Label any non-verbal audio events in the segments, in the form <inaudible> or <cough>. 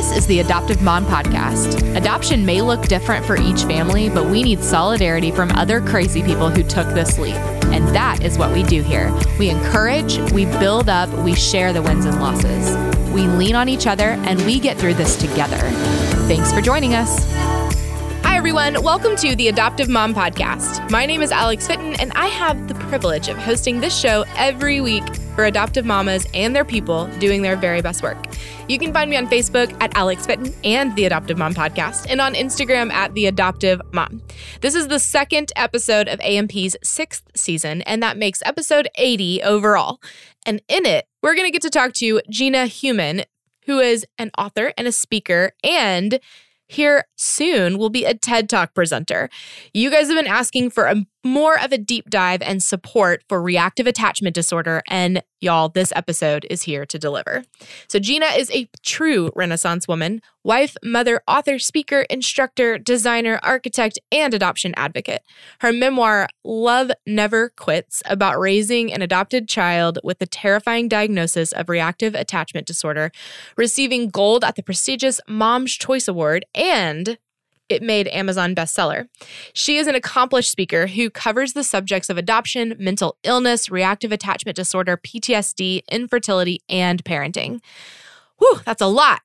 This is the Adoptive Mom Podcast. Adoption may look different for each family, but we need solidarity from other crazy people who took this leap. And that is what we do here. We encourage, we build up, we share the wins and losses. We lean on each other, and we get through this together. Thanks for joining us. Hi, everyone. Welcome to the Adoptive Mom Podcast. My name is Alex Fitton, and I have the privilege of hosting this show every week for adoptive mamas and their people doing their very best work. You can find me on Facebook at Alex Fitton and the Adoptive Mom Podcast, and on Instagram at the Adoptive Mom. This is the second episode of AMP's sixth season, and that makes episode 80 overall. And in it, we're going to get to talk to Gina Heumann, who is an author and a speaker, and here soon will be a TED Talk presenter. You guys have been asking for a more of a deep dive and support for reactive attachment disorder, and y'all, this episode is here to deliver. So, Gina is a true Renaissance woman, wife, mother, author, speaker, instructor, designer, architect, and adoption advocate. Her memoir, Love Never Quits, about raising an adopted child with the terrifying diagnosis of reactive attachment disorder, receiving gold at the prestigious Mom's Choice Award, and it made Amazon bestseller. She is an accomplished speaker who covers the subjects of adoption, mental illness, reactive attachment disorder, PTSD, infertility, and parenting. Whew, that's a lot.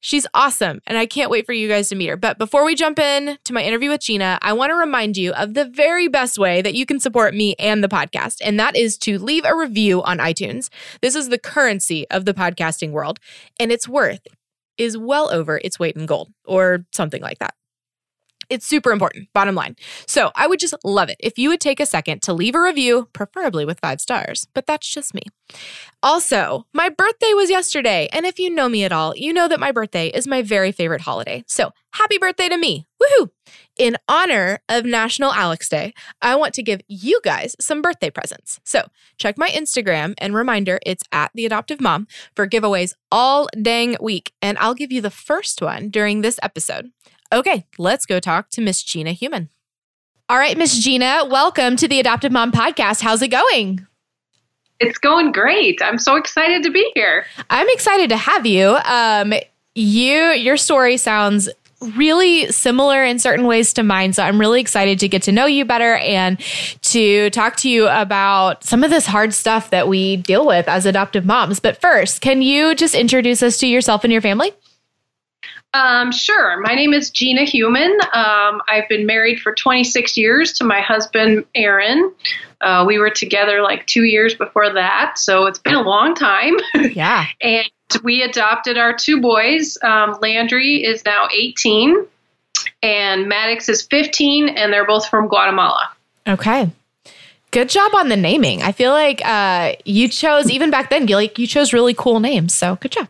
She's awesome, and I can't wait for you guys to meet her. But before we jump in to my interview with Gina, I want to remind you of the very best way that you can support me and the podcast, and that is to leave a review on iTunes. This is the currency of the podcasting world, and its worth is well over its weight in gold, or something like that. It's super important, bottom line. So I would just love it if you would take a second to leave a review, preferably with five stars, but that's just me. Also, my birthday was yesterday, and if you know me at all, you know that my birthday is my very favorite holiday. So happy birthday to me! Woohoo! In honor of National Alex Day, I want to give you guys some birthday presents. So check my Instagram and reminder it's at the adoptive mom for giveaways all dang week, and I'll give you the first one during this episode. Okay, let's go talk to Miss Gina Heumann. All right, Miss Gina, welcome to the Adoptive Mom Podcast. How's it going? It's going great. I'm so excited to be here. I'm excited to have you. Um, you, your story sounds really similar in certain ways to mine. So I'm really excited to get to know you better and to talk to you about some of this hard stuff that we deal with as adoptive moms. But first, can you just introduce us to yourself and your family? Um, sure. My name is Gina Heumann. Um, I've been married for 26 years to my husband, Aaron. Uh, we were together like two years before that, so it's been a long time. <laughs> Yeah. and we adopted our two boys. Um, Landry is now 18, and Maddox is 15, and they're both from Guatemala. Okay. Good job on the naming. I feel like uh, you chose even back then. You like you chose really cool names. So good job.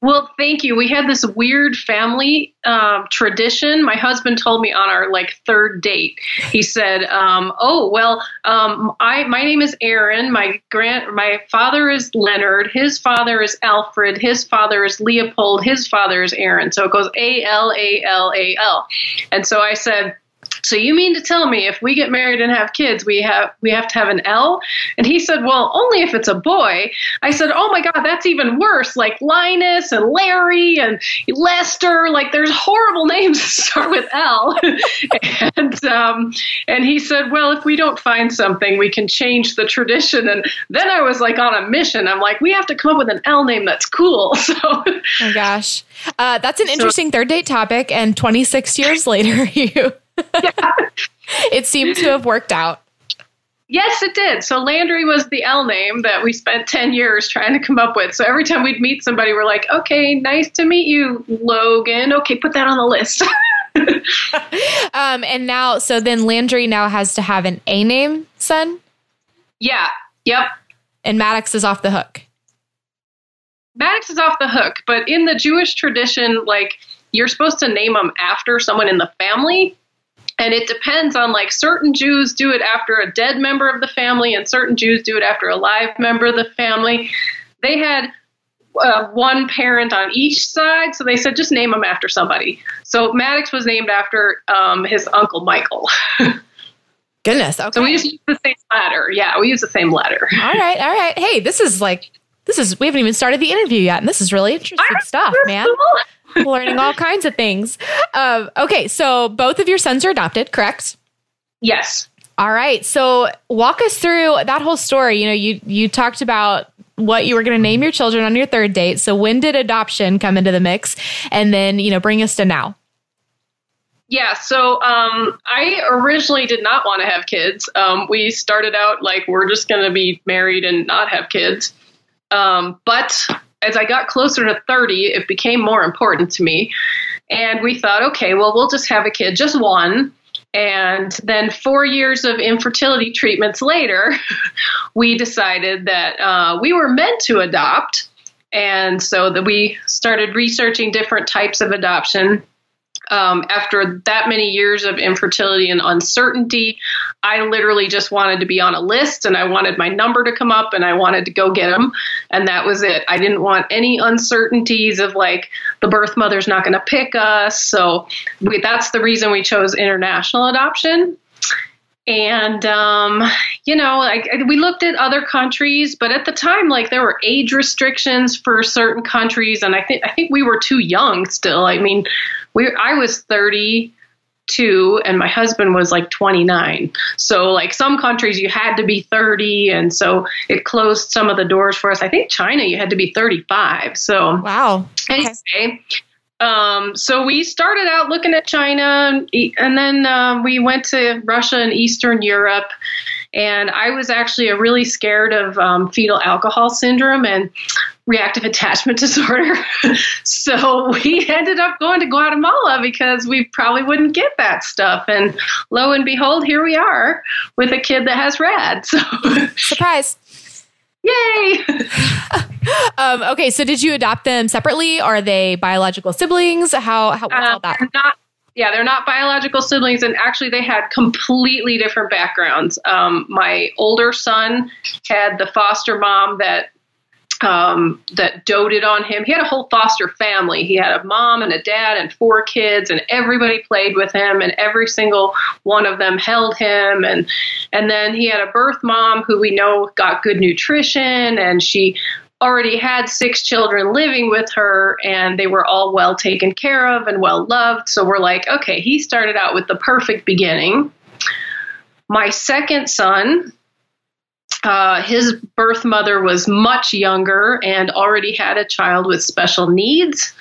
Well, thank you. We had this weird family um, tradition. My husband told me on our like third date. He said, um, "Oh, well, um, I my name is Aaron. My grand my father is Leonard. His father is Alfred. His father is Leopold. His father is Aaron. So it goes A L A L A L." And so I said so you mean to tell me if we get married and have kids we have we have to have an L? And he said well only if it's a boy. I said oh my god that's even worse. Like Linus and Larry and Lester like there's horrible <laughs> names that start with L. <laughs> And um, and he said well if we don't find something we can change the tradition. And then I was like on a mission. I'm like we have to come up with an L name that's cool. <laughs> So oh my gosh. Uh, that's an interesting so, third date topic and 26 years later you <laughs> it seemed to have worked out. Yes, it did. So Landry was the L name that we spent 10 years trying to come up with. So every time we'd meet somebody, we're like, okay, nice to meet you, Logan. Okay, put that on the list. <laughs> um, and now, so then Landry now has to have an A name son? Yeah, yep. And Maddox is off the hook. Maddox is off the hook, but in the Jewish tradition, like, you're supposed to name them after someone in the family and it depends on like certain Jews do it after a dead member of the family, and certain Jews do it after a live member of the family. They had uh, one parent on each side, so they said just name them after somebody. So Maddox was named after um, his uncle Michael. <laughs> Goodness. Okay. So we just use the same letter. Yeah, we use the same letter. All right. All right. Hey, this is like this is we haven't even started the interview yet, and this is really interesting stuff, man. Learning all kinds of things. Um, okay, so both of your sons are adopted, correct? Yes. All right. So walk us through that whole story. You know, you you talked about what you were going to name your children on your third date. So when did adoption come into the mix? And then, you know, bring us to now. Yeah, so um, I originally did not want to have kids. Um, we started out like we're just going to be married and not have kids. Um, but as I got closer to 30, it became more important to me. And we thought, okay, well, we'll just have a kid, just one. And then four years of infertility treatments later, <laughs> we decided that uh, we were meant to adopt. And so that we started researching different types of adoption um, after that many years of infertility and uncertainty, I literally just wanted to be on a list and I wanted my number to come up and I wanted to go get them. And that was it. I didn't want any uncertainties of like the birth mother's not going to pick us. So we, that's the reason we chose international adoption. And um, you know, like we looked at other countries, but at the time, like there were age restrictions for certain countries, and I think I think we were too young still. I mean, we I was 32 and my husband was like 29. So like some countries you had to be 30 and so it closed some of the doors for us. I think China you had to be 35. So Wow. Anyway, okay. Um, so we started out looking at China, and then um, we went to Russia and Eastern Europe. And I was actually really scared of um, fetal alcohol syndrome and reactive attachment <laughs> disorder. <laughs> so we <laughs> ended up going to Guatemala because we probably wouldn't get that stuff. And lo and behold, here we are with a kid that has RAD. So surprise. Yay! <laughs> um, okay, so did you adopt them separately? Are they biological siblings? How, how what's uh, all that? Not, yeah, they're not biological siblings, and actually, they had completely different backgrounds. Um, my older son had the foster mom that um, that doted on him. He had a whole foster family. He had a mom and a dad and four kids, and everybody played with him, and every single one of them held him. And and then he had a birth mom who we know got good nutrition, and she already had six children living with her, and they were all well taken care of and well loved. So we're like, okay, he started out with the perfect beginning. My second son, uh, his birth mother was much younger and already had a child with special needs.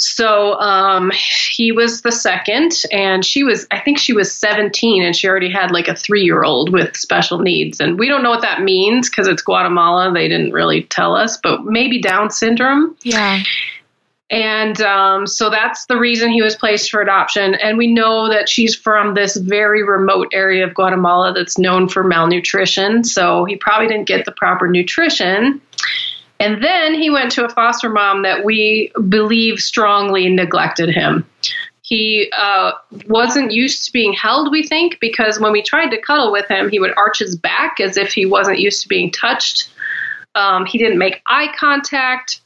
So um, he was the second, and she was, I think she was 17, and she already had like a three year old with special needs. And we don't know what that means because it's Guatemala. They didn't really tell us, but maybe Down syndrome. Yeah. And um, so that's the reason he was placed for adoption. And we know that she's from this very remote area of Guatemala that's known for malnutrition. So he probably didn't get the proper nutrition. And then he went to a foster mom that we believe strongly neglected him. He uh, wasn't used to being held, we think, because when we tried to cuddle with him, he would arch his back as if he wasn't used to being touched. Um, he didn't make eye contact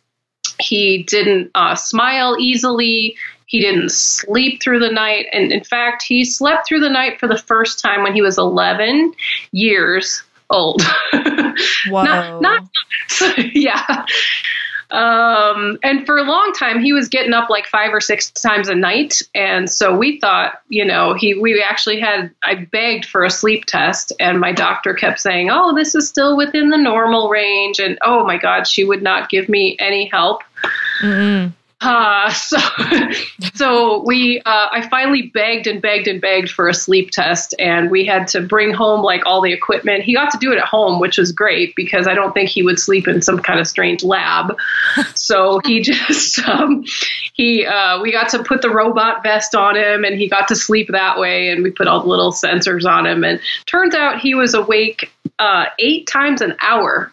he didn't uh, smile easily. He didn't sleep through the night. And in fact, he slept through the night for the first time when he was 11 years old. Whoa. <laughs> not, not <laughs> yeah. Um, and for a long time, he was getting up like five or six times a night. And so we thought, you know, he, we actually had, I begged for a sleep test and my doctor kept saying, oh, this is still within the normal range. And oh my God, she would not give me any help. Mm-hmm. Uh, so, <laughs> so we, uh, I finally begged and begged and begged for a sleep test, and we had to bring home like all the equipment. He got to do it at home, which was great because I don't think he would sleep in some kind of strange lab. <laughs> so he just, <laughs> um, he, uh, we got to put the robot vest on him, and he got to sleep that way. And we put all the little sensors on him, and turns out he was awake uh, eight times an hour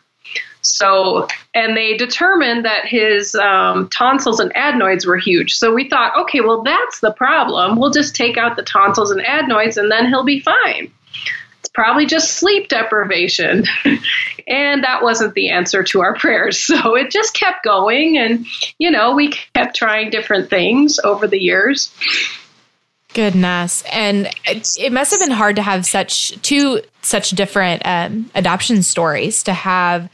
so, and they determined that his um, tonsils and adenoids were huge. So we thought, okay, well, that's the problem. We'll just take out the tonsils and adenoids and then he'll be fine. It's probably just sleep deprivation. <laughs> and that wasn't the answer to our <laughs> prayers. So it just kept going. And, you know, we kept trying different things over the years. Goodness. And it, must have been hard to have such two such different um, adoption stories to have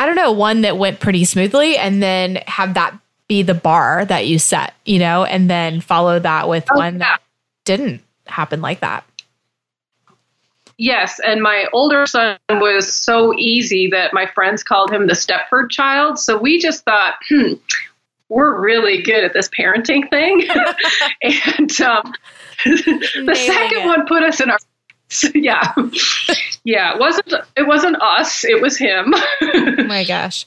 I don't know, one that went pretty smoothly and then have that be the bar that you set, you know, and then follow that with oh, one yeah. that didn't happen like that. Yes, and my older son was so easy that my friends called him the Stepford child. So we just thought, hmm, we're really good at this parenting thing. <laughs> and um, <laughs> the second it. one put us in our <laughs> yeah. Yeah it wasn't it wasn't us it was him. Oh <laughs> my gosh.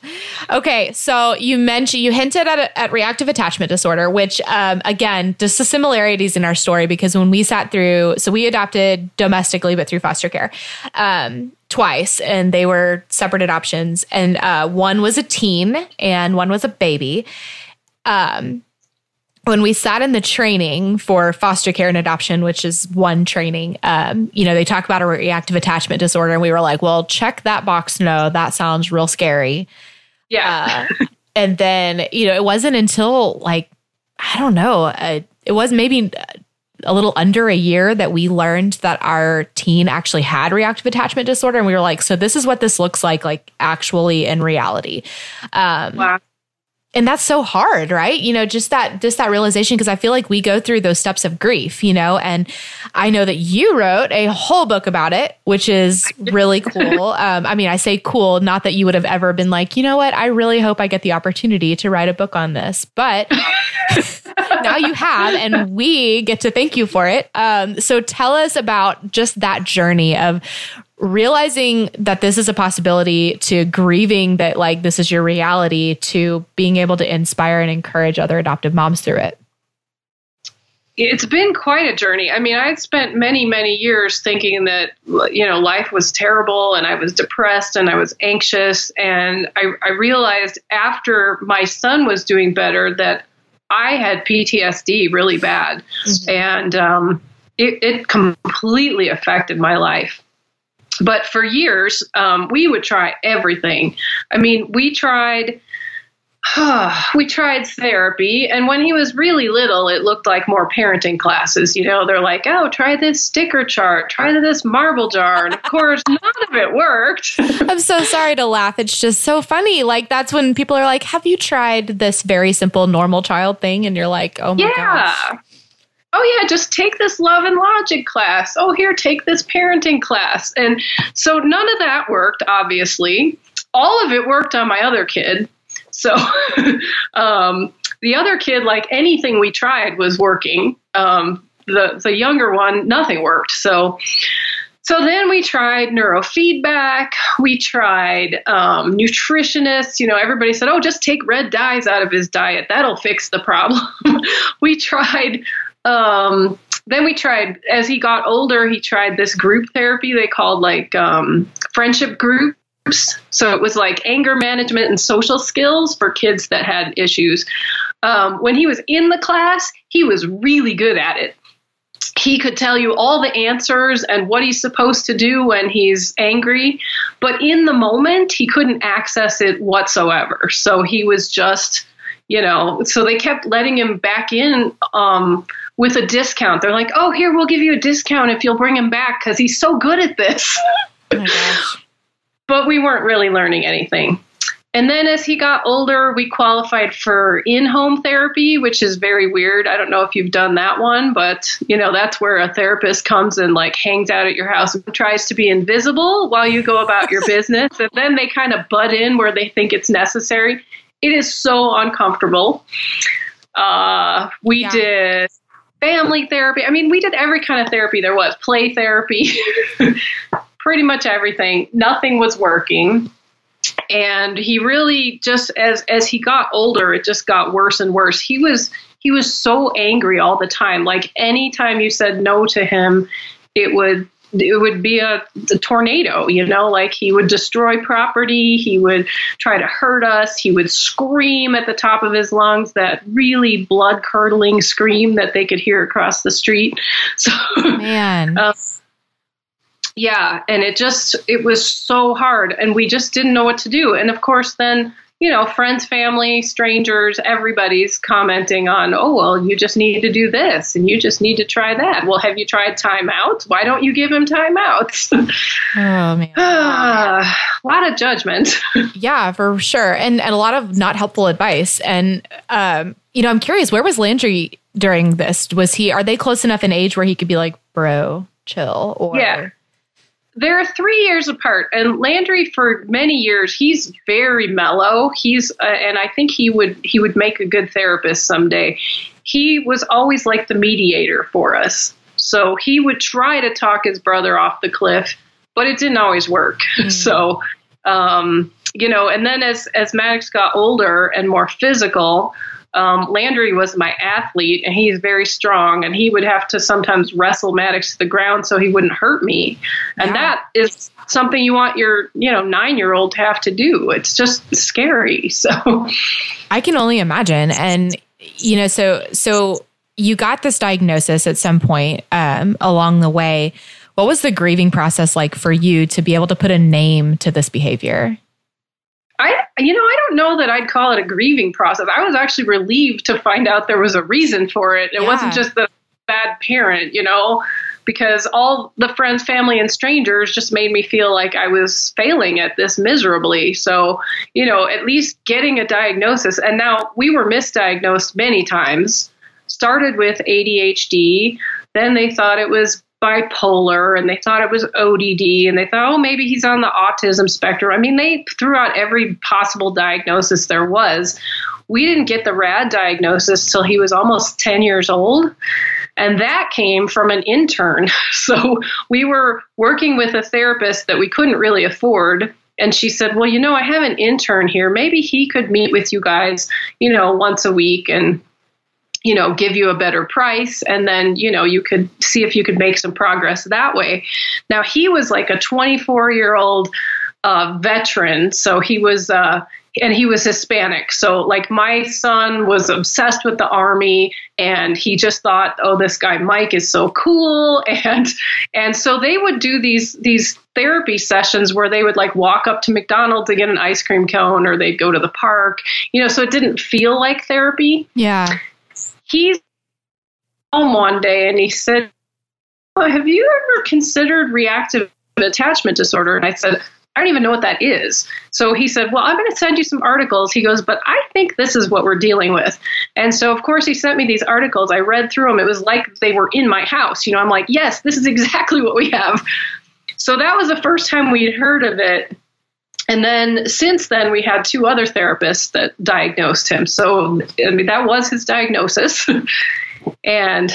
Okay so you mentioned you hinted at, at reactive attachment disorder which um, again just the similarities in our story because when we sat through so we adopted domestically but through foster care um, twice and they were separate adoptions. And uh, one was a teen and one was a baby. Um, when we sat in the training for foster care and adoption, which is one training, um, you know, they talk about a reactive attachment disorder, and we were like, well, check that box. No, that sounds real scary. Yeah. Uh, <laughs> and then, you know, it wasn't until like, I don't know, uh, it was maybe a little under a year that we learned that our teen actually had reactive attachment disorder. And we were like, so this is what this looks like, like actually in reality. Um, wow and that's so hard right? You know just that just that realization because i feel like we go through those steps of grief you know? And i know that you wrote a whole book about it which is really cool. <laughs> Um, i mean i say cool not that you would have ever been like you know what? I really hope i get the opportunity to write a book on this. But <laughs> now you have and we get to thank you for it. Um, so tell us about just that journey of realizing that this is a possibility to grieving that like this is your reality to being able to inspire and encourage other adoptive moms through it it's been quite a journey. I mean, I'd spent many, many years thinking that, you know, life was terrible and I was depressed and I was anxious. And I, I realized after my son was doing better that I had PTSD really bad. Mm-hmm. And um, it, it completely affected my life but for years, um, we would try everything. I mean, we tried. <sighs> we tried therapy, and when he was really little, it looked like more parenting classes. You know, they're like, "Oh, try this sticker chart, try this marble jar," and of course, <laughs> none of it worked. <laughs> I'm so sorry to laugh. It's just so funny. Like that's when people are like, "Have you tried this very simple normal child thing?" And you're like, "Oh my God. yeah. gosh." Oh yeah just take this love and logic class oh here take this parenting class and so none of that worked obviously all of it worked on my other kid so <laughs> um, the other kid like anything we tried was working um, the the younger one nothing worked so so then we tried neurofeedback. We tried um, nutritionists. You know, everybody said, oh, just take red dyes out of his diet. That'll fix the problem. <laughs> we tried um, then we tried, as he got older, he tried this group therapy they called like um, friendship groups. So it was like anger management and social skills for kids that had issues. Um, when he was in the class, he was really good at it. He could tell you all the answers and what he's supposed to do when he's angry, but in the moment, he couldn't access it whatsoever. So he was just, you know, so they kept letting him back in. Um, with a discount. They're like, "Oh, here we'll give you a discount if you'll bring him back because he's so good at this." <laughs> Oh but we weren't really learning anything. And then as he got older, we qualified for in-home therapy, which is very weird. I don't know if you've done that one, but you know, that's where a therapist comes and like hangs out at your house and tries to be invisible while you go about your <laughs> business. And then they kind of butt in where they think it's necessary. It is so uncomfortable. Uh, we yeah. did family therapy. I mean, we did every kind of therapy there was play therapy, <laughs> pretty much everything. Nothing was working. And he really just as as he got older, it just got worse and worse. He was he was so angry all the time. Like anytime you said no to him, it would it would be a, a, tornado, you know, like he would destroy property, he would try to hurt us, he would scream at the top of his lungs, that really blood curdling scream that they could hear across the street. <laughs> So, man. Um, yeah, and it just, it was so hard, and we just didn't know what to do. And of course, then you know, friends, family, strangers, everybody's commenting on, oh, well, you just need to do this and you just need to try that. Well, have you tried timeout? Why don't you give him timeouts? <laughs> oh, man. <sighs> a lot of judgment. <laughs> yeah, for sure. And, and a lot of not helpful advice. And, um, you know, I'm curious, where was Landry during this? Was he, are they close enough in age where he could be like, bro, chill? Or, yeah. They're three years apart, and Landry for many years he's very mellow. He's uh, and I think he would he would make a good therapist someday. He was always like the mediator for us. So he would try to talk his brother off the cliff, but it didn't always work. <laughs> Mm. So, um, you know, and then as as Maddox got older and more physical, um, Landry was my athlete, and he's very strong, and he would have to sometimes wrestle Maddox to the ground so he wouldn't hurt me, and yeah. that is something you want your you know nine year old to have to do. It's just scary. <laughs> So, I can only imagine, and you know, so so you got this diagnosis at some point um, along the way. What was the grieving process like for you to be able to put a name to this behavior? I, you know, I don't know that I'd call it a grieving process. I was actually relieved to find out there was a reason for it. It yeah. wasn't just the bad parent, you know, because all the friends, family, and strangers just made me feel like I was failing at this miserably. So, you know, at least getting a diagnosis. And now we were misdiagnosed many times started with ADHD. Then they thought it was bipolar and they thought it was ODD and they thought, oh, maybe he's on the autism spectrum. I mean, they threw out every possible diagnosis there was. We didn't get the RAD diagnosis till he was almost 10 years old. And that came from an intern. <laughs> So we were working with a therapist that we couldn't really afford. And she said, Well, you know, I have an intern here. Maybe he could meet with you guys, you know, once a week and you know give you a better price and then you know you could see if you could make some progress that way. Now he was like a 24 year old uh, veteran so he was uh, and he was hispanic. So like my son was obsessed with the army and he just thought oh this guy mike is so cool. <laughs> And and so they would do these these therapy sessions where they would like walk up to mcdonald's to get an ice cream cone or they'd go to the park. You know so it didn't feel like therapy. Yeah he's home one day and he said, well, Have you ever considered reactive attachment disorder? And I said, I don't even know what that is. So he said, Well, I'm going to send you some articles. He goes, But I think this is what we're dealing with. And so, of course, he sent me these articles. I read through them. It was like they were in my house. You know, I'm like, Yes, this is exactly what we have. So that was the first time we'd heard of it. And then since then, we had two other therapists that diagnosed him. So, I mean, that was his diagnosis. <laughs> and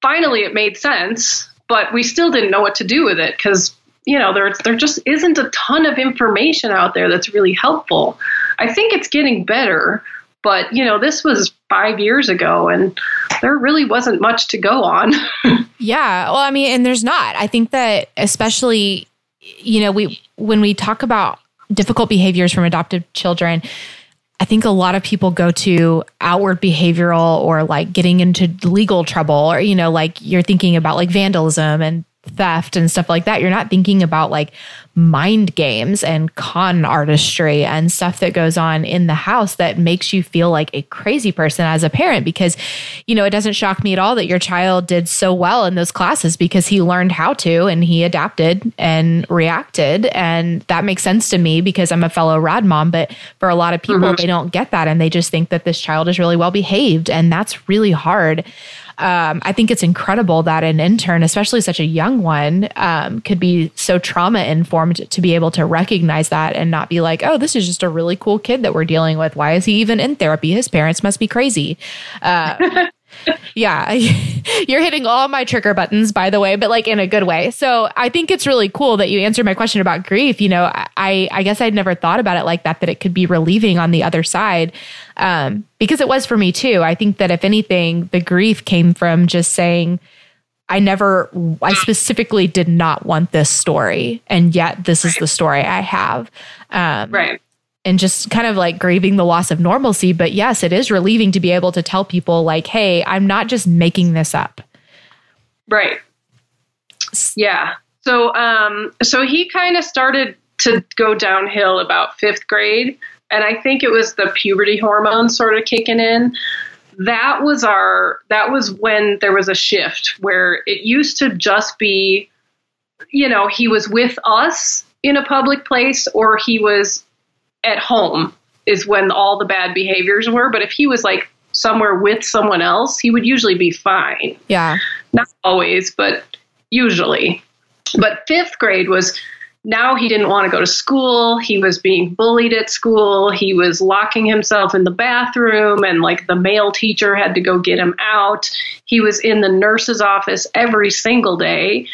finally, it made sense, but we still didn't know what to do with it because, you know, there, there just isn't a ton of information out there that's really helpful. I think it's getting better, but, you know, this was five years ago and there really wasn't much to go on. <laughs> yeah. Well, I mean, and there's not. I think that especially, you know, we, when we talk about difficult behaviors from adoptive children, I think a lot of people go to outward behavioral or like getting into legal trouble, or, you know, like you're thinking about like vandalism and theft and stuff like that. You're not thinking about like mind games and con artistry and stuff that goes on in the house that makes you feel like a crazy person as a parent because you know it doesn't shock me at all that your child did so well in those classes because he learned how to and he adapted and reacted and that makes sense to me because I'm a fellow rad mom but for a lot of people mm-hmm. they don't get that and they just think that this child is really well behaved and that's really hard um, I think it's incredible that an intern, especially such a young one, um, could be so trauma informed to be able to recognize that and not be like, oh, this is just a really cool kid that we're dealing with. Why is he even in therapy? His parents must be crazy. Uh, <laughs> yeah, <laughs> you're hitting all my trigger buttons, by the way, but like in a good way. So I think it's really cool that you answered my question about grief. You know, I I guess I'd never thought about it like that. That it could be relieving on the other side, um, because it was for me too. I think that if anything, the grief came from just saying. I never, I specifically did not want this story, and yet this is the story I have. Um, right and just kind of like grieving the loss of normalcy. But yes, it is relieving to be able to tell people, like, hey, I'm not just making this up. Right. Yeah. So, um, so he kind of started to go downhill about fifth grade. And I think it was the puberty hormones sort of kicking in. That was our, that was when there was a shift where it used to just be, you know, he was with us in a public place or he was at home is when all the bad behaviors were. But if he was like somewhere with someone else, he would usually be fine. Yeah. Not always, but usually. But fifth grade was now he didn't want to go to school. He was being bullied at school. He was locking himself in the bathroom, and like the male teacher had to go get him out. He was in the nurse's office every single day.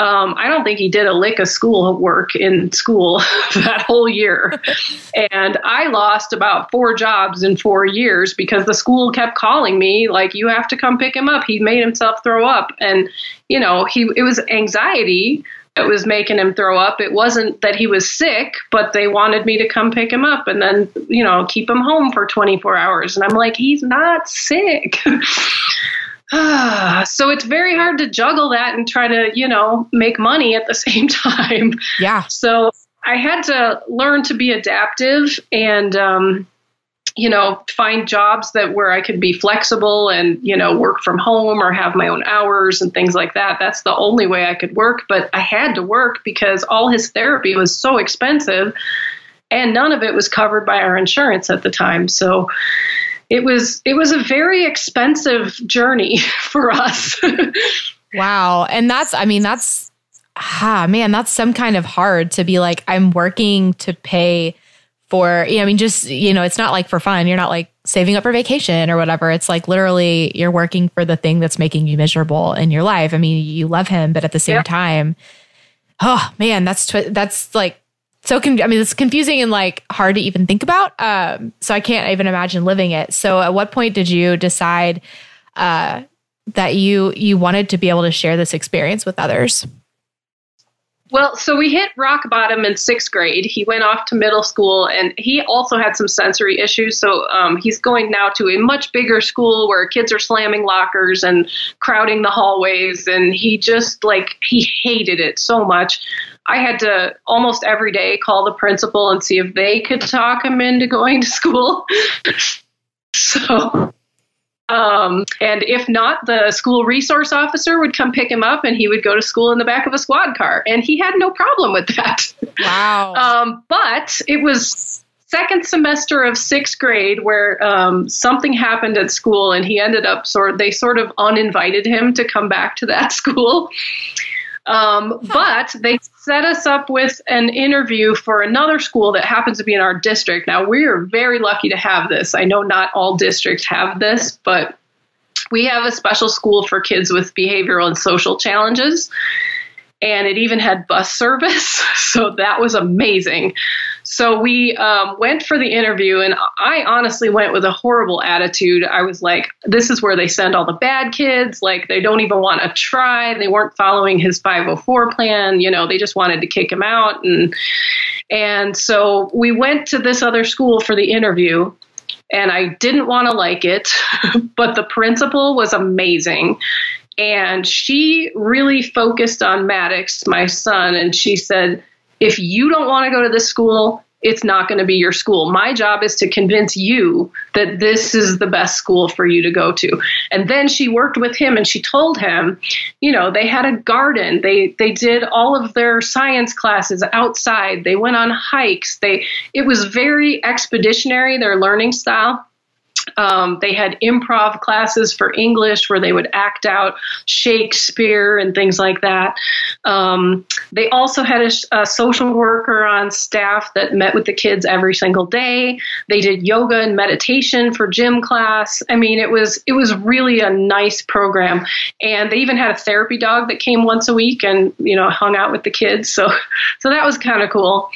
Um, I don't think he did a lick of school work in school <laughs> that whole year. and I lost about four jobs in four years because the school kept calling me, like, you have to come pick him up. He made himself throw up. And, you know, he it was anxiety that was making him throw up. It wasn't that he was sick, but they wanted me to come pick him up and then, you know, keep him home for 24 hours. And I'm like, he's not sick. <laughs> so it's very hard to juggle that and try to, you know, make money at the <laughs> same time. Yeah. So I had to learn to be adaptive and, um, you know, find jobs that where I could be flexible and, you know, work from home or have my own hours and things like that. That's the only way I could work. But I had to work because all his therapy was so expensive and none of it was covered by our insurance at the time. So it was it was a very expensive journey <laughs> for us. <laughs> wow. And that's I mean, that's ah man, that's some kind of hard to be like, I'm working to pay for, you know, I mean, just, you know, it's not like for fun. You're not like saving up for vacation or whatever. It's like literally you're working for the thing that's making you miserable in your life. I mean, you love him, but at the same time, oh man, that's, tw- that's like, so con- I mean, it's confusing and like hard to even think about. Um, so I can't even imagine living it. So at what point did you decide, uh, that you you wanted to be able to share this experience with others? Well, so we hit rock bottom in sixth grade. He went off to middle school, and he also had some sensory issues. So um, he's going now to a much bigger school where kids are slamming lockers and crowding the hallways, and he just like he hated it so much. I had to almost every day call the principal and see if they could talk him into going to school. <laughs> so um, and if not, the school resource officer would come pick him up and he would go to school in the back of a squad car. And he had no problem with that. Wow. <laughs> um, but it was second semester of sixth grade where um, something happened at school and he ended up sort they sort of uninvited him to come back to that <laughs> school. Um, but they set us up with an interview for another school that happens to be in our district. Now, we are very lucky to have this. I know not all districts have this, but we have a special school for kids with behavioral and social challenges and it even had bus service. <laughs> So that was amazing. So we um, went for the interview, and I honestly went with a horrible attitude. I was like, this is where they send all the bad kids. Like, they don't even want to try. They weren't following his 504 plan. You know, they just wanted to kick him out. And, and so we went to this other school for the interview and I didn't want to like it, <laughs> but the principal was amazing and she really focused on Maddox, my son, and she said, if you don't want to go to this school, it's not going to be your school. My job is to convince you that this is the best school for you to go to. And then she worked with him and she told him, you know, they had a garden. They they did all of their science classes outside. They went on hikes. They it was very expeditionary their learning style. Um, they had improv classes for English where they would act out Shakespeare and things like that. Um, they also had a, a, social worker on staff that met with the kids every single day. They did yoga and meditation for gym class. I mean, it was it was really a nice program, and they even had a therapy dog that came once a week and you know hung out with the kids. So <laughs> so that was kind of cool.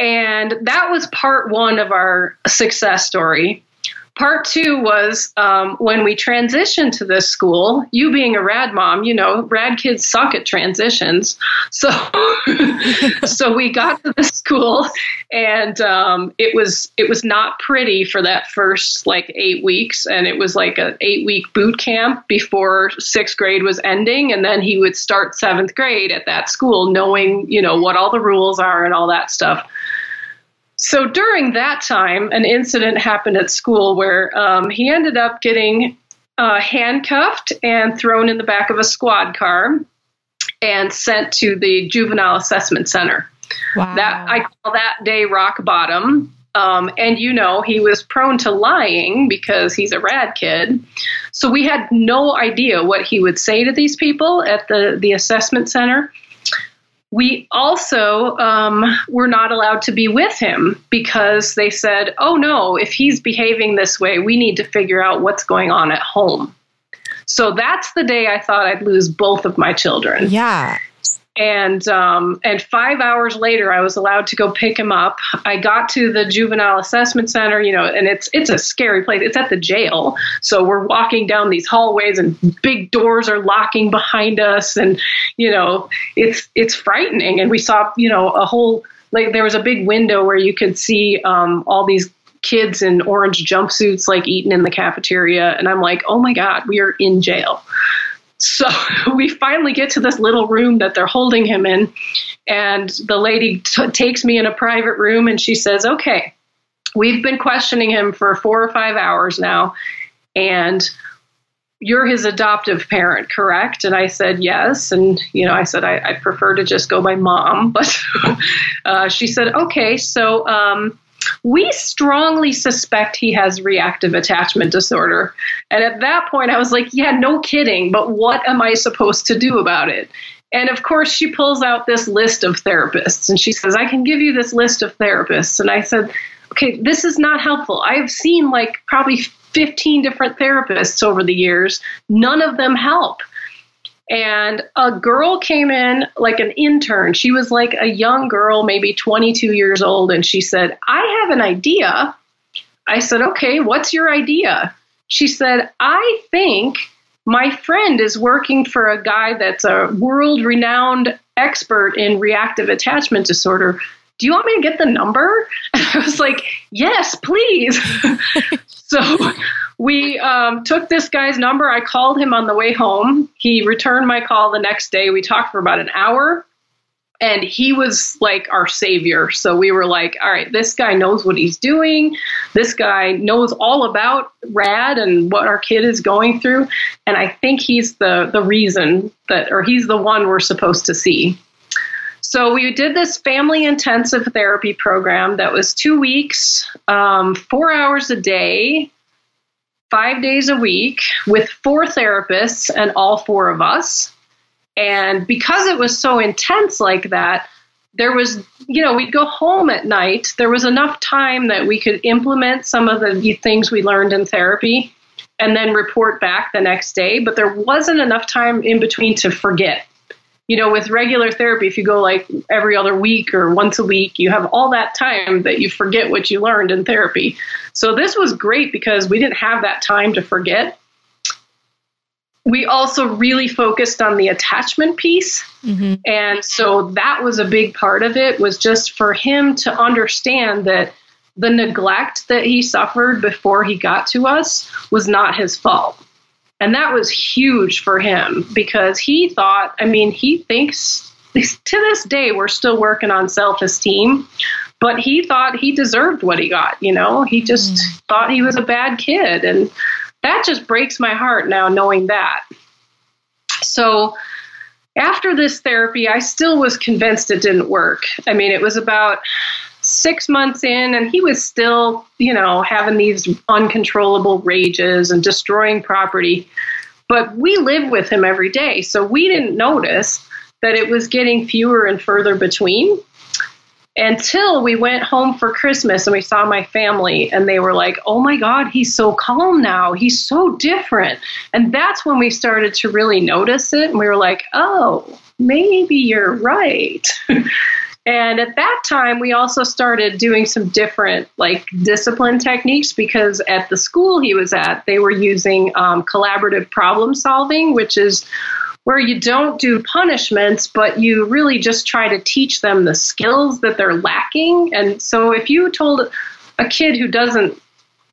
And that was part one of our success story part two was um, when we transitioned to this school you being a rad mom you know rad kids suck at transitions. So <laughs> so we got to the school and um, it was it was not pretty for that first like eight weeks. And it was like an eight week boot camp before sixth grade was ending. And then he would start seventh grade at that school knowing you know what all the rules are and all that stuff so during that time, an incident happened at school where um, he ended up getting uh, handcuffed and thrown in the back of a squad car and sent to the juvenile assessment center. Wow. That I call that day rock bottom. Um, and you know, he was prone to lying because he's a rad kid. So we had no idea what he would say to these people at the, the assessment center. We also um, were not allowed to be with him because they said, oh no, if he's behaving this way, we need to figure out what's going on at home. So that's the day I thought I'd lose both of my children. Yeah and um, and five hours later, I was allowed to go pick him up. I got to the juvenile assessment center, you know, and it's it's a scary place. It's at the jail, so we're walking down these hallways, and big doors are locking behind us, and you know, it's it's frightening. And we saw, you know, a whole like there was a big window where you could see um, all these kids in orange jumpsuits like eating in the cafeteria, and I'm like, oh my god, we are in jail. So <laughs> we finally get to this little room that they're holding him in. And the lady t- takes me in a private room and she says, Okay, we've been questioning him for four or five hours now. And you're his adoptive parent, correct? And I said, yes. And, you know, I said, I, I prefer to just go by mom. <laughs> But uh, she said, okay, so um, we strongly suspect he has reactive attachment disorder. And at that point, I was like, yeah, no kidding, but what am I supposed to do about it? And of course, she pulls out this list of therapists and she says, I can give you this list of therapists. And I said, okay, this is not helpful. I've seen like probably 15 different therapists over the years, none of them help and a girl came in like an intern. She was like a young girl, maybe 22 years old, and she said, I have an idea. I said, Okay, what's your idea? She said, I think my friend is working for a guy that's a world renowned expert in reactive attachment disorder. Do you want me to get the number? <laughs> And I was like, Yes, please. <laughs> so we um, took this guy's number. I called him on the way home. He returned my call the next day. We talked for about an hour, and he was like our savior. So we were like, all right, this guy knows what he's doing. This guy knows all about RAD and what our kid is going through. And I think he's the the reason that, or he's the one we're supposed to see. So we did this family intensive therapy program that was two weeks, um, four hours a day five days a week with four therapists and all four of us. And because it was so intense like that, there was, you know, we'd go home at night. There was enough time that we could implement some of the things we learned in therapy and then report back the next day. But there wasn't enough time in between to forget you know, with regular therapy, if you go like every other week or once a week, you have all that time that you forget what you learned in therapy. So this was great because we didn't have that time to forget. We also really focused on the attachment piece. Mm-hmm. And so that was a big part of it was just for him to understand that the neglect that he suffered before he got to us was not his fault and that was huge for him because he thought, I mean, he thinks to this day we're still working on self esteem, but he thought he deserved what he got, you know? He just mm. thought he was a bad kid. And that just breaks my heart now knowing that. So, after this therapy, I still was convinced it didn't work. I mean, it was about six months in, and he was still, you know, having these uncontrollable rages and destroying property. But we live with him every day, so we didn't notice that it was getting fewer and further between until we went home for Christmas and we saw my family, and they were like, oh my God, he's so calm now. He's so different. And that's when we started to really notice it. And we were like, oh, maybe you're right. <laughs> And at that time, we also started doing some different like discipline techniques because at the school he was at, they were using um, collaborative problem solving, which is where you don't do punishments, but you really just try to teach them the skills that they're lacking. And so if you told a kid who doesn't,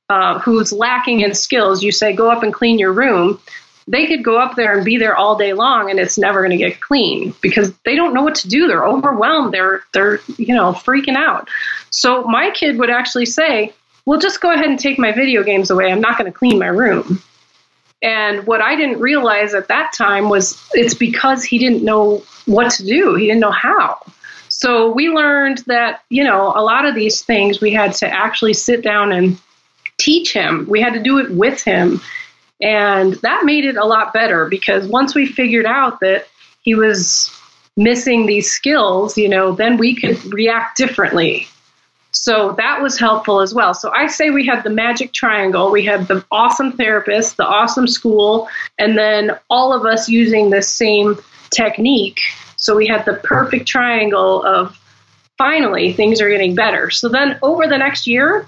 uh, who's lacking in skills, you say, go up and clean your room, they could go up there and be there all day long and it's never going to get clean because they don't know what to do. They're overwhelmed. They're they're you know freaking out. So my kid would actually say well just go ahead and take my video games away. I'm not going to clean my room. And what i didn't realize at that time was it's because he didn't know what to do. He didn't know how. So we learned that, you know, a lot of these things we had to actually sit down and teach him. We had to do it with him. And that made it a lot better because once we figured out that he was missing these skills, you know, then we could react differently. So that was helpful as well. So I say we had the magic triangle. We had the awesome therapist, the awesome school, and then all of us using the same technique. So we had the perfect triangle of finally things are getting better. So then over the next year,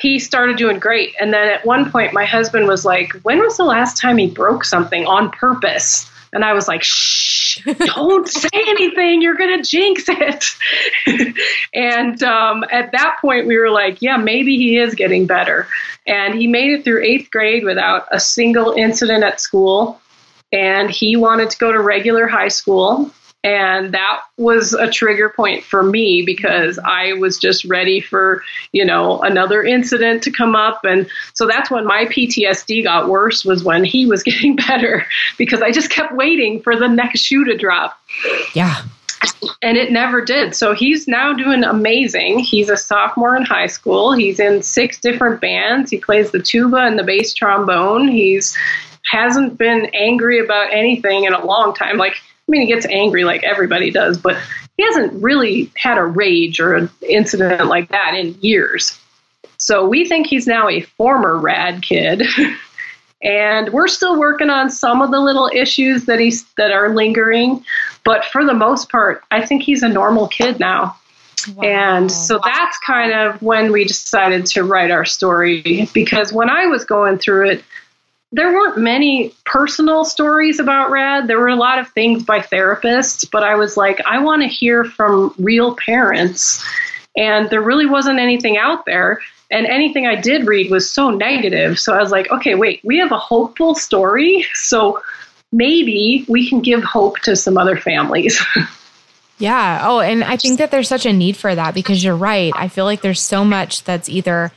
he started doing great. And then at one point, my husband was like, When was the last time he broke something on purpose? And I was like, Shh, <laughs> don't say anything. You're going to jinx it. <laughs> and um, at that point, we were like, Yeah, maybe he is getting better. And he made it through eighth grade without a single incident at school. And he wanted to go to regular high school. And that was a trigger point for me because I was just ready for, you know, another incident to come up. And so that's when my PTSD got worse was when he was <laughs> getting better because I just kept waiting for the next shoe to drop. Yeah. And it never did. So he's now doing amazing. He's a sophomore in high school. He's in six different bands. He plays the tuba and the bass trombone. He's hasn't been angry about anything in a long time. Like I mean, he gets angry like everybody does, but he hasn't really had a rage or an incident like that in years. So we think he's now a former rad kid. <laughs> and we're still working on some of the little issues that he's that are lingering, but for the most part, I think he's a normal kid now. Wow. And so that's kind of when we decided to write our story because when I was going through it, there weren't many personal stories about rad. There were a lot of things by therapists, but I was like, I want to hear from real parents. And there really wasn't anything out there. And anything I did read was so negative. So I was like, okay, wait, we have a hopeful story. <laughs> So maybe we can give hope to some other families. <laughs> yeah. Oh, and I think that there's such a need for that because you're right. I feel like there's so much that's either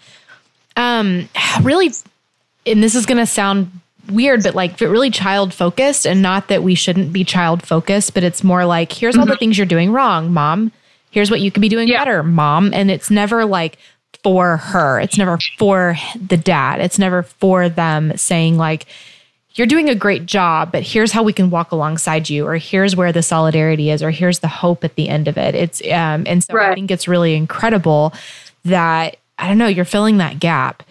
um, <sighs> really and this is going to sound weird, but like really child focused and not that we shouldn't be child focused, but it's more like, here's mm-hmm. all the mm-hmm. things you're doing wrong, mom. Here's what you could be doing yeah. better, mom. And it's never like for her. It's never for the dad. It's never for them saying like, you're doing a great job, but here's how we can walk alongside you, or here's where the solidarity is, or here's the hope at the end of it. It's um, and so right. I think it's really incredible that I don't know, you're filling that gap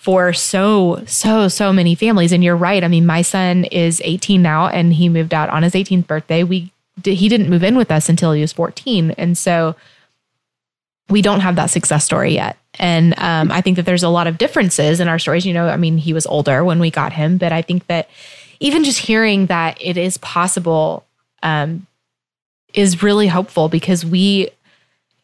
for so, so, so many families. And you're right. I mean, my son is 18 now and he moved out on his 18th birthday. We he didn't move in with us until he was 14. And so we don't have that success story yet. And um, I think that there's a lot of differences in our stories. You know, I mean, he was older when we got him, but I think that even just hearing that it is possible um, is really hopeful because we,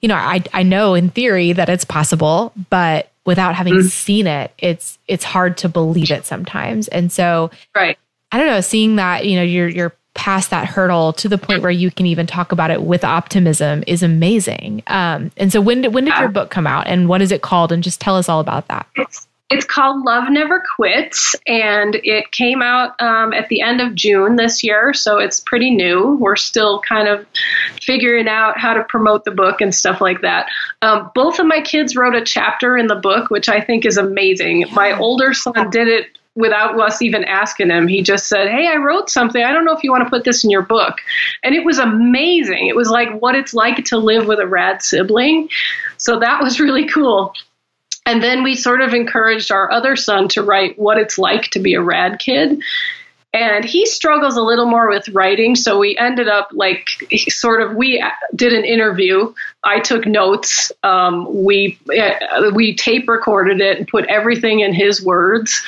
you know, I, I know in theory that it's possible, but without having mm-hmm. seen it, it's it's hard to believe it sometimes. And so right. I don't know, seeing that, you know, you're you're past that hurdle to the point where you can even talk about it with optimism is amazing. Um, and so when did when did yeah. your book come out and what is it called? And just tell us all about that. It's it's called Love Never Quits, and it came out um, at the end of June this year, so it's pretty new. We're still kind of figuring out how to promote the book and stuff like that. Um, both of my kids wrote a chapter in the book, which I think is amazing. Yeah. My older son did it without us even asking him. He just said, Hey, I wrote something. I don't know if you want to put this in your book. And it was amazing. It was like what it's like to live with a rad sibling. So that was really cool. And then we sort of encouraged our other son to write what it's like to be a rad kid. And he struggles a little more with writing, so we ended up like sort of we did an interview. I took notes. Um, we uh, we tape recorded it and put everything in his words.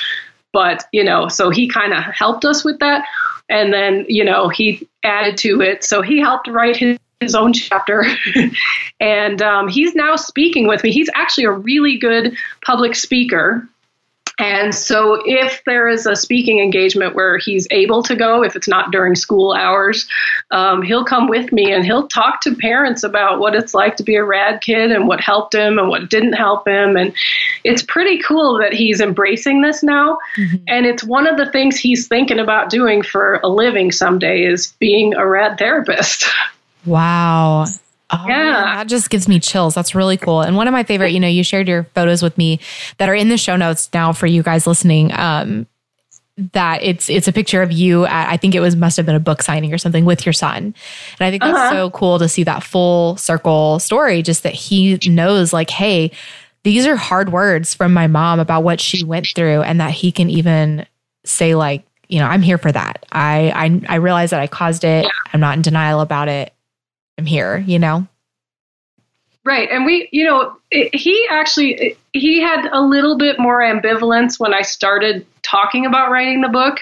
But you know, so he kind of helped us with that, and then you know he added to it. So he helped write his his own chapter. <laughs> and um, he's now speaking with me. He's actually a really good public speaker. And so, if there is a speaking engagement where he's able to go, if it's not during school hours, um, he'll come with me and he'll talk to parents about what it's like to be a rad kid and what helped him and what didn't help him. And it's pretty cool that he's embracing this now. Mm-hmm. And it's one of the things he's thinking about doing for a living someday is being a rad therapist. <laughs> Wow. Oh, yeah. That just gives me chills. That's really cool. And one of my favorite, you know, you shared your photos with me that are in the show notes now for you guys listening. Um, that it's it's a picture of you at I think it was must have been a book signing or something with your son. And I think that's uh-huh. so cool to see that full circle story just that he knows like hey, these are hard words from my mom about what she went through and that he can even say like, you know, I'm here for that. I I I realize that I caused it. I'm not in denial about it. I'm here, you know. Right. And we, you know, it, he actually he had a little bit more ambivalence when I started talking about writing the book.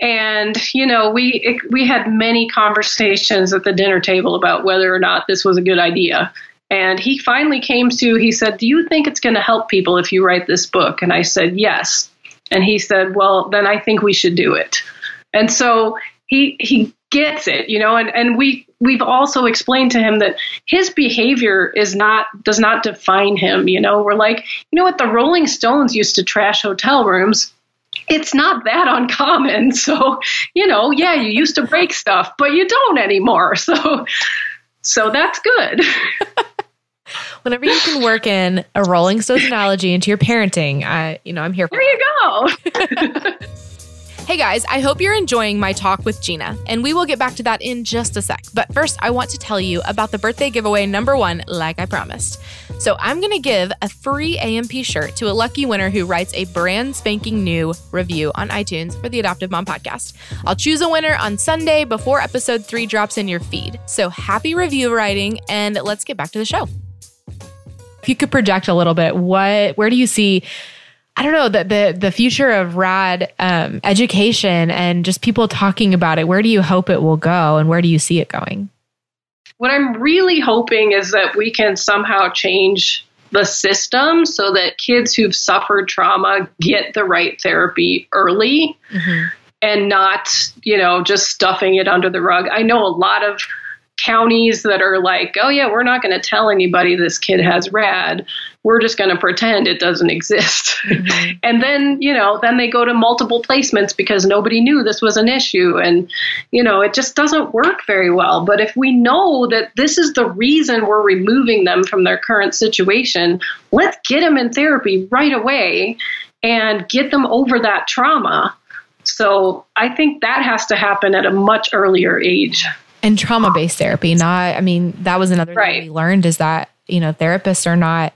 And you know, we it, we had many conversations at the dinner table about whether or not this was a good idea. And he finally came to he said, "Do you think it's going to help people if you write this book?" And I said, "Yes." And he said, "Well, then I think we should do it." And so he he gets it, you know, and, and we we've also explained to him that his behavior is not does not define him, you know. We're like, you know what, the Rolling Stones used to trash hotel rooms. It's not that uncommon. <laughs> So, you know, yeah, you used to break stuff, but you don't anymore. <laughs> So so that's good. <laughs> Whenever you can work in a Rolling Stones analogy into your parenting, I, you know, I'm here for. There you go. Hey guys, I hope you're enjoying my talk with Gina, and we will get back to that in just a sec. But first, I want to tell you about the birthday giveaway number one, like I promised. So, I'm going to give a free AMP shirt to a lucky winner who writes a brand spanking new review on iTunes for the Adoptive Mom podcast. I'll choose a winner on Sunday before episode three drops in your feed. So, happy review writing, and let's get back to the show. If you could project a little bit, what, where do you see? I don't know the the the future of rad um, education and just people talking about it. Where do you hope it will go, and where do you see it going? What I'm really hoping is that we can somehow change the system so that kids who've suffered trauma get the right therapy early mm-hmm. and not, you know, just stuffing it under the rug. I know a lot of counties that are like, oh, yeah, we're not going to tell anybody this kid has RAD. We're just going to pretend it doesn't exist. <laughs> Mm-hmm. and then, you know, then they go to multiple placements because nobody knew this was an issue. And, you know, it just doesn't work very well. But if we know that this is the reason we're removing them from their current situation, let's get them in therapy right away and get them over that trauma. So I think that has to happen at a much earlier age and trauma based therapy not i mean that was another right. thing we learned is that you know therapists are not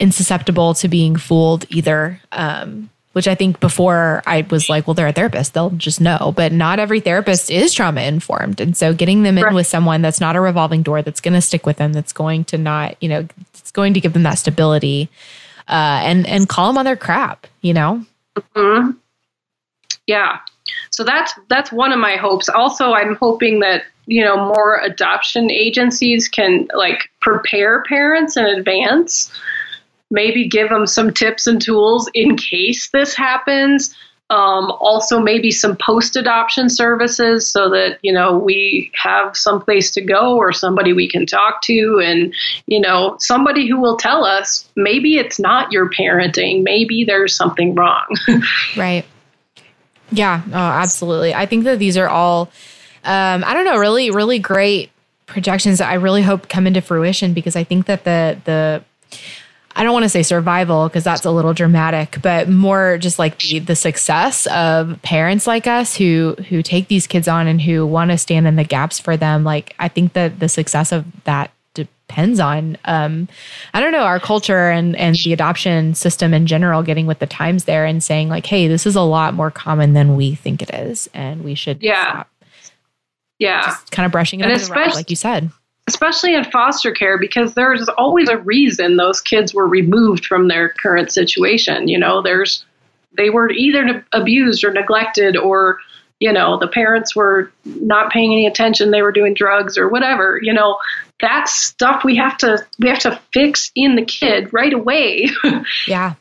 insusceptible to being fooled either um, which i think before i was like well they're a therapist they'll just know but not every therapist is trauma informed and so getting them in right. with someone that's not a revolving door that's going to stick with them that's going to not you know it's going to give them that stability uh, and and call them on their crap you know mm-hmm. yeah so that's that's one of my hopes also i'm hoping that you know more adoption agencies can like prepare parents in advance maybe give them some tips and tools in case this happens. Um, also maybe some post adoption services so that you know we have some place to go or somebody we can talk to. And you know somebody who will tell us maybe it's not your parenting maybe there's something wrong. <laughs> Right. Yeah oh, absolutely. I think that these are all um, I don't know, really, really great projections that I really hope come into fruition because I think that the the I don't want to say survival because that's a little dramatic, but more just like the the success of parents like us who who take these kids on and who want to stand in the gaps for them. Like I think that the success of that depends on um, I don't know our culture and and the adoption system in general getting with the times there and saying like, hey, this is a lot more common than we think it is, and we should yeah. Stop yeah. Just kind of brushing it and under the rug, like you said. Especially in foster care, because there's always a reason those kids were removed from their current situation. You know, there's they were either abused or neglected or you know the parents were not paying any attention they were doing drugs or whatever you know that's stuff we have to we have to fix in the kid right away <laughs> yeah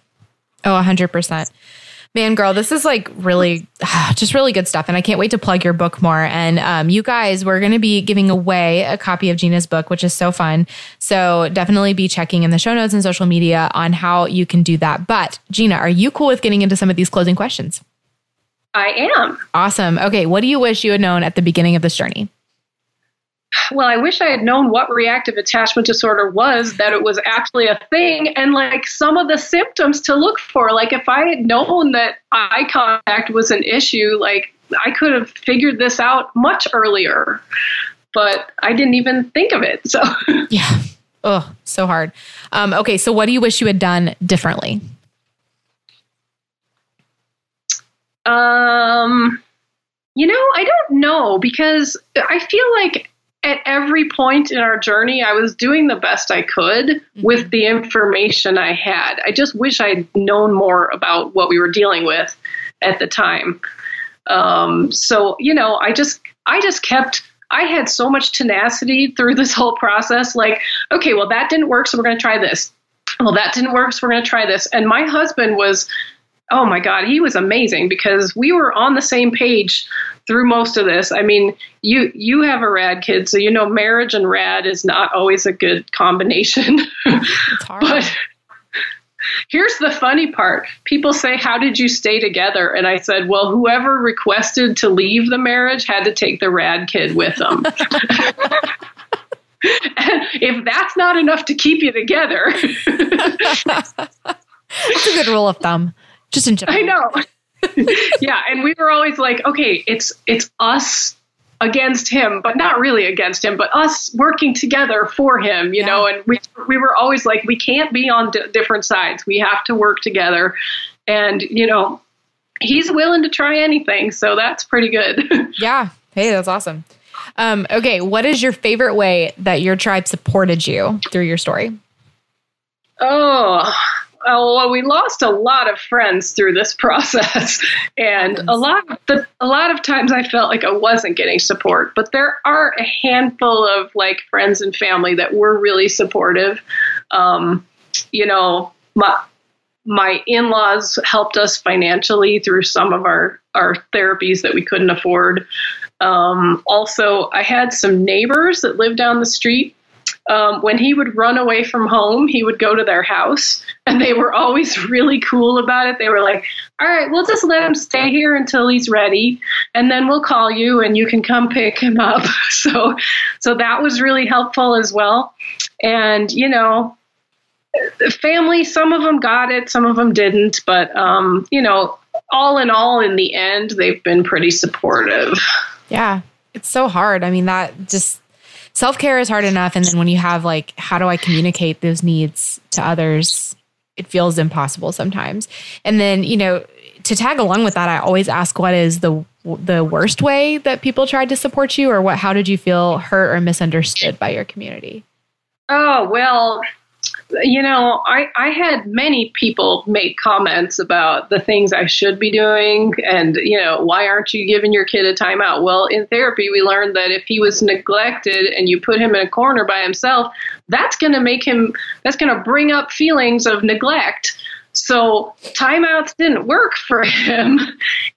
oh 100% Man, girl, this is like really, <sighs> just really good stuff. And I can't wait to plug your book more. And um, you guys, we're going to be giving away a copy of Gina's book, which is so fun. So definitely be checking in the show notes and social media on how you can do that. But Gina, are you cool with getting into some of these closing questions? I am. Awesome. Okay. What do you wish you had known at the beginning of this journey? Well, I wish I had known what reactive attachment disorder was, that it was actually a thing, and like some of the symptoms to look for. Like, if I had known that eye contact was an issue, like I could have figured this out much earlier, but I didn't even think of it. So, <laughs> yeah. Oh, so hard. Um, okay, so what do you wish you had done differently? Um, you know, I don't know because I feel like at every point in our journey, I was doing the best I could mm-hmm. with the information I had. I just wish I'd known more about what we were dealing with at the time. Um, so you know, I just I just kept. I had so much tenacity through this whole process. Like, okay, well that didn't work, so we're going to try this. Well, that didn't work, so we're going to try this. And my husband was oh my god he was amazing because we were on the same page through most of this. I mean you you have a rad kid so you know marriage and rad is not always a good combination. <laughs> It's but here's the funny part. People say how did you stay together? And i said well whoever requested to leave the marriage had to take the rad kid with them. <laughs> If that's not enough to keep you together. <laughs> That's a good rule of thumb just in general. I know. <laughs> yeah, and we were always like, okay, it's it's us against him, but not really against him, but us working together for him, you yeah. know. And we we were always like, we can't be on d- different sides. We have to work together, and you know, he's willing to try anything, so that's pretty good. <laughs> yeah. Hey, that's awesome. Um, okay, what is your favorite way that your tribe supported you through your story? Oh, oh, well, we lost a lot of friends through this <laughs> process, and a lot of the, a lot of times I felt like I wasn't getting support. But there are a handful of like friends and family that were really supportive. Um, you know, my my in-laws helped us financially through some of our our therapies that we couldn't afford. Um, also, I had some neighbors that lived down the street um, when he would run away from home, he would go to their house, and they were always <laughs> really cool about it. They were like, "All right, we'll just let him stay here until he's ready, and then we'll call you, and you can come pick him up." <laughs> so, so that was really helpful as well. And you know, family, some of them got it, some of them didn't, but um, you know, all in all, in the end, they've been pretty supportive. Yeah, it's so hard. I mean, that just self care is hard enough. And then when you have like, how do I communicate those needs to others? It feels impossible sometimes. And then, you know, to tag along with that, I always ask what is the the worst way that people tried to support you or what how did you feel hurt or misunderstood by your community? Oh, well, you know, I, I had many people make comments about the things I should be doing and, you know, why aren't you giving your kid a timeout? Well, in therapy, we learned that if he was neglected and you put him in a corner by himself, that's going to make him, that's going to bring up feelings of neglect. So timeouts didn't work for <laughs> him.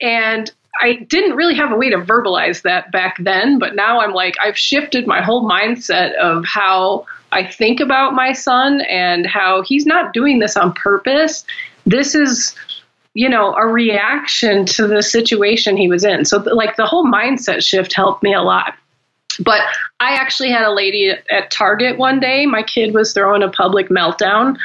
And I didn't really have a way to verbalize that back then, but now I'm like, I've shifted my whole mindset of how I think about my son and how he's not doing this on purpose. This is, you know, a reaction to the situation he was in. So, like, the whole mindset shift helped me a lot. But I actually had a lady at Target one day. My kid was throwing a public meltdown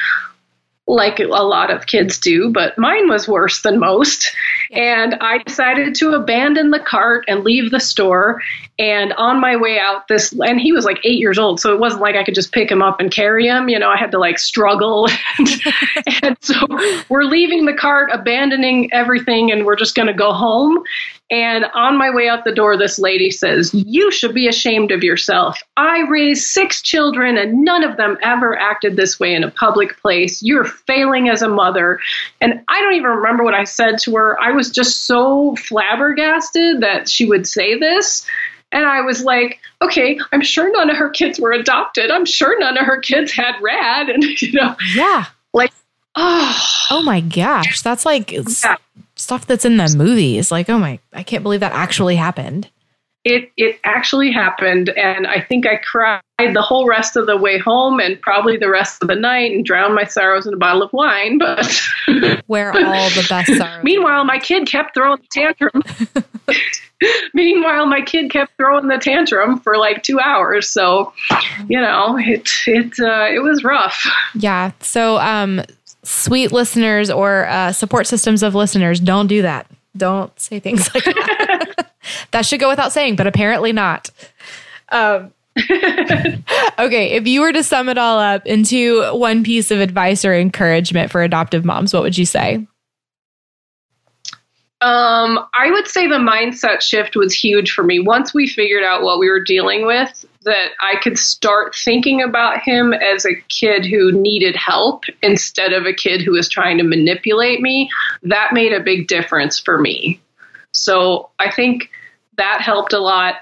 like a lot of kids do, but mine was worse than most. And I decided to abandon the cart and leave the store. And on my way out, this, and he was like eight years old, so it wasn't like I could just pick him up and carry him. You know, I had to like struggle. <laughs> and, <laughs> and so we're leaving the cart, abandoning everything, and we're just going to go home. And on my way out the door, this lady says, You should be ashamed of yourself. I raised six children and none of them ever acted this way in a public place. You're failing as a mother. And I don't even remember what I said to her. I was just so flabbergasted that she would say this. And I was like, okay, I'm sure none of her kids were adopted. I'm sure none of her kids had rad. <laughs> And, you know, yeah. Like, oh, oh my gosh. That's like, yeah stuff that's in the movies. Like, oh my, I can't believe that actually happened. it it actually happened, and I think I cried the whole rest of the way home, and probably the rest of the night, and drowned my sorrows in a bottle of wine. But <laughs> where all the best <laughs> sorrows. Meanwhile, my kid kept throwing the tantrum. <laughs> Meanwhile, my kid kept throwing the tantrum for like two hours. So, you know, it it uh, it was rough. Yeah. So, um, sweet listeners or uh, support systems of listeners, don't do that. Don't say things <laughs> like that. that should go without saying, but apparently not. Um, <laughs> okay, if you were to sum it all up into one piece of advice or encouragement for adoptive moms, what would you say? Um, I would say the mindset shift was huge for me. Once we figured out what we were dealing with, that I could start thinking about him as a kid who needed help instead of a kid who was trying to manipulate me, that made a big difference for me. So I think that helped a lot.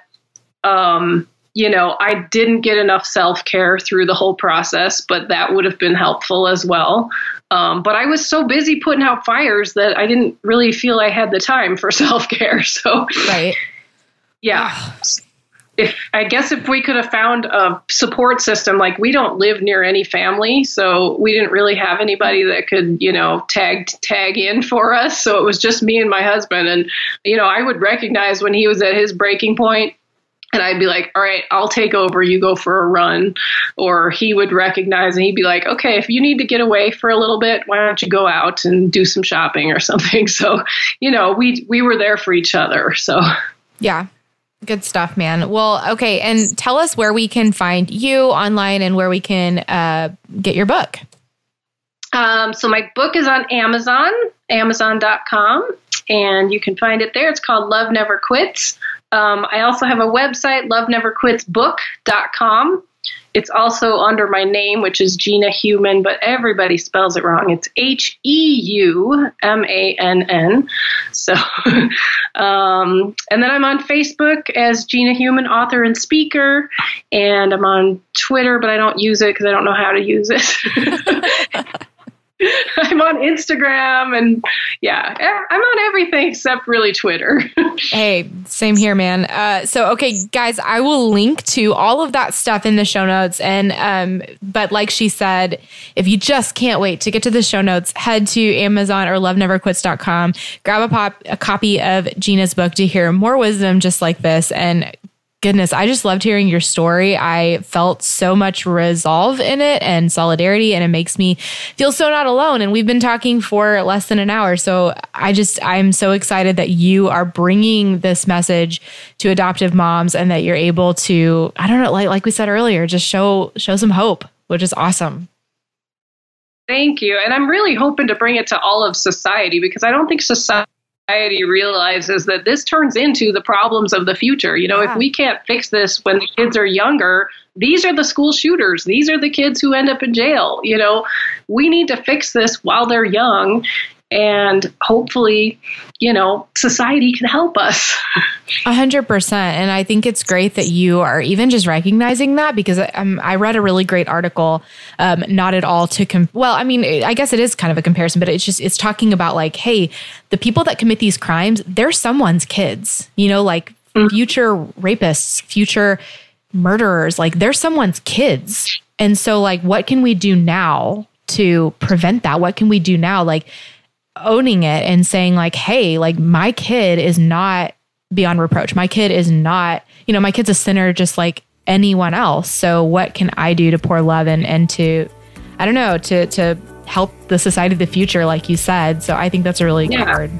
Um, you know, I didn't get enough self care through the whole process, but that would have been helpful as well. Um, but I was so busy putting out fires that I didn't really feel I had the time for <laughs> self care. So, right. Yeah. If I guess if we could have found a support system, like we don't live near any family, so we didn't really have anybody that could, you know, tag tag in for us. So it was just me and my husband, and you know, I would recognize when he was at his breaking point and I'd be like, all right, I'll take over. You go for a run. Or he would recognize and he'd be like, okay, if you need to get away for a little bit, why don't you go out and do some shopping or <laughs> something? So, you know, we, we were there for each other. So, yeah. Good stuff, man. Well, okay. And tell us where we can find you online and where we can uh, get your book. Um, so, my book is on Amazon, amazon.com, and you can find it there. It's called Love Never Quits. Um, I also have a website, loveneverquitsbook.com. It's also under my name, which is Gina Heumann, but everybody spells it wrong. It's H E U M A N N. So, <laughs> um, and then I'm on Facebook as Gina Heumann, author and speaker, and I'm on Twitter, but I don't use it because I don't know how to use it. <laughs> <laughs> <laughs> I'm on Instagram and yeah, I'm on everything except really Twitter. <laughs> hey, same here, man. Uh, so, okay, guys, I will link to all of that stuff in the show notes. And, um, but like she said, if you just can't wait to get to the show notes, head to Amazon or loveneverquits.com, grab a pop, a copy of Gina's book to hear more wisdom just like this and goodness, I just loved hearing your story. I felt so much resolve in it and solidarity, and it makes me feel so not alone. And we've been talking for less than an hour. So I just, I'm so excited that you are bringing this message to adoptive moms and that you're able to, I don't know, like, like we said earlier, just show, show some hope, which is awesome. Thank you. And I'm really hoping to bring it to all of society because I don't think society society realizes that this turns into the problems of the future. You know, yeah. if we can't fix this when the kids are younger, these are the school shooters. These are the kids who end up in jail. You know, we need to fix this while they're young and hopefully, you know, society can help us. A hundred percent. And I think it's great that you are even just recognizing that because um, I read a really great article, um, not at all to, com- well, I mean, I guess it is kind of a comparison, but it's just, it's talking about like, hey, the people that commit these crimes, they're someone's kids, you know, like mm-hmm. future rapists, future murderers, like they're someone's kids. And so, like, what can we do now to prevent that? What can we do now? Like, owning it and saying like hey like my kid is not beyond reproach. My kid is not you know my kid's a sinner just like anyone else. So what can i do to pour love and and to i don't know to to help the society of the future like you said. So i think that's a really yeah. good word.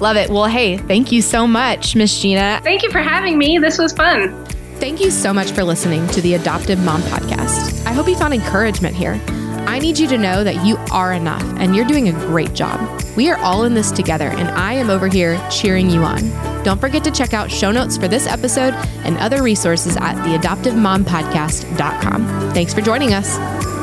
Love it. Well hey thank you so much miss gina. Thank you for having me. This was fun. Thank you so much for listening to the adoptive mom podcast. I hope you found encouragement here I need you to know that you are enough and you're doing a great job. We are all in this together, and I am over here cheering you on. Don't forget to check out show notes for this episode and other resources at theadoptivemompodcast.com. Thanks for joining us.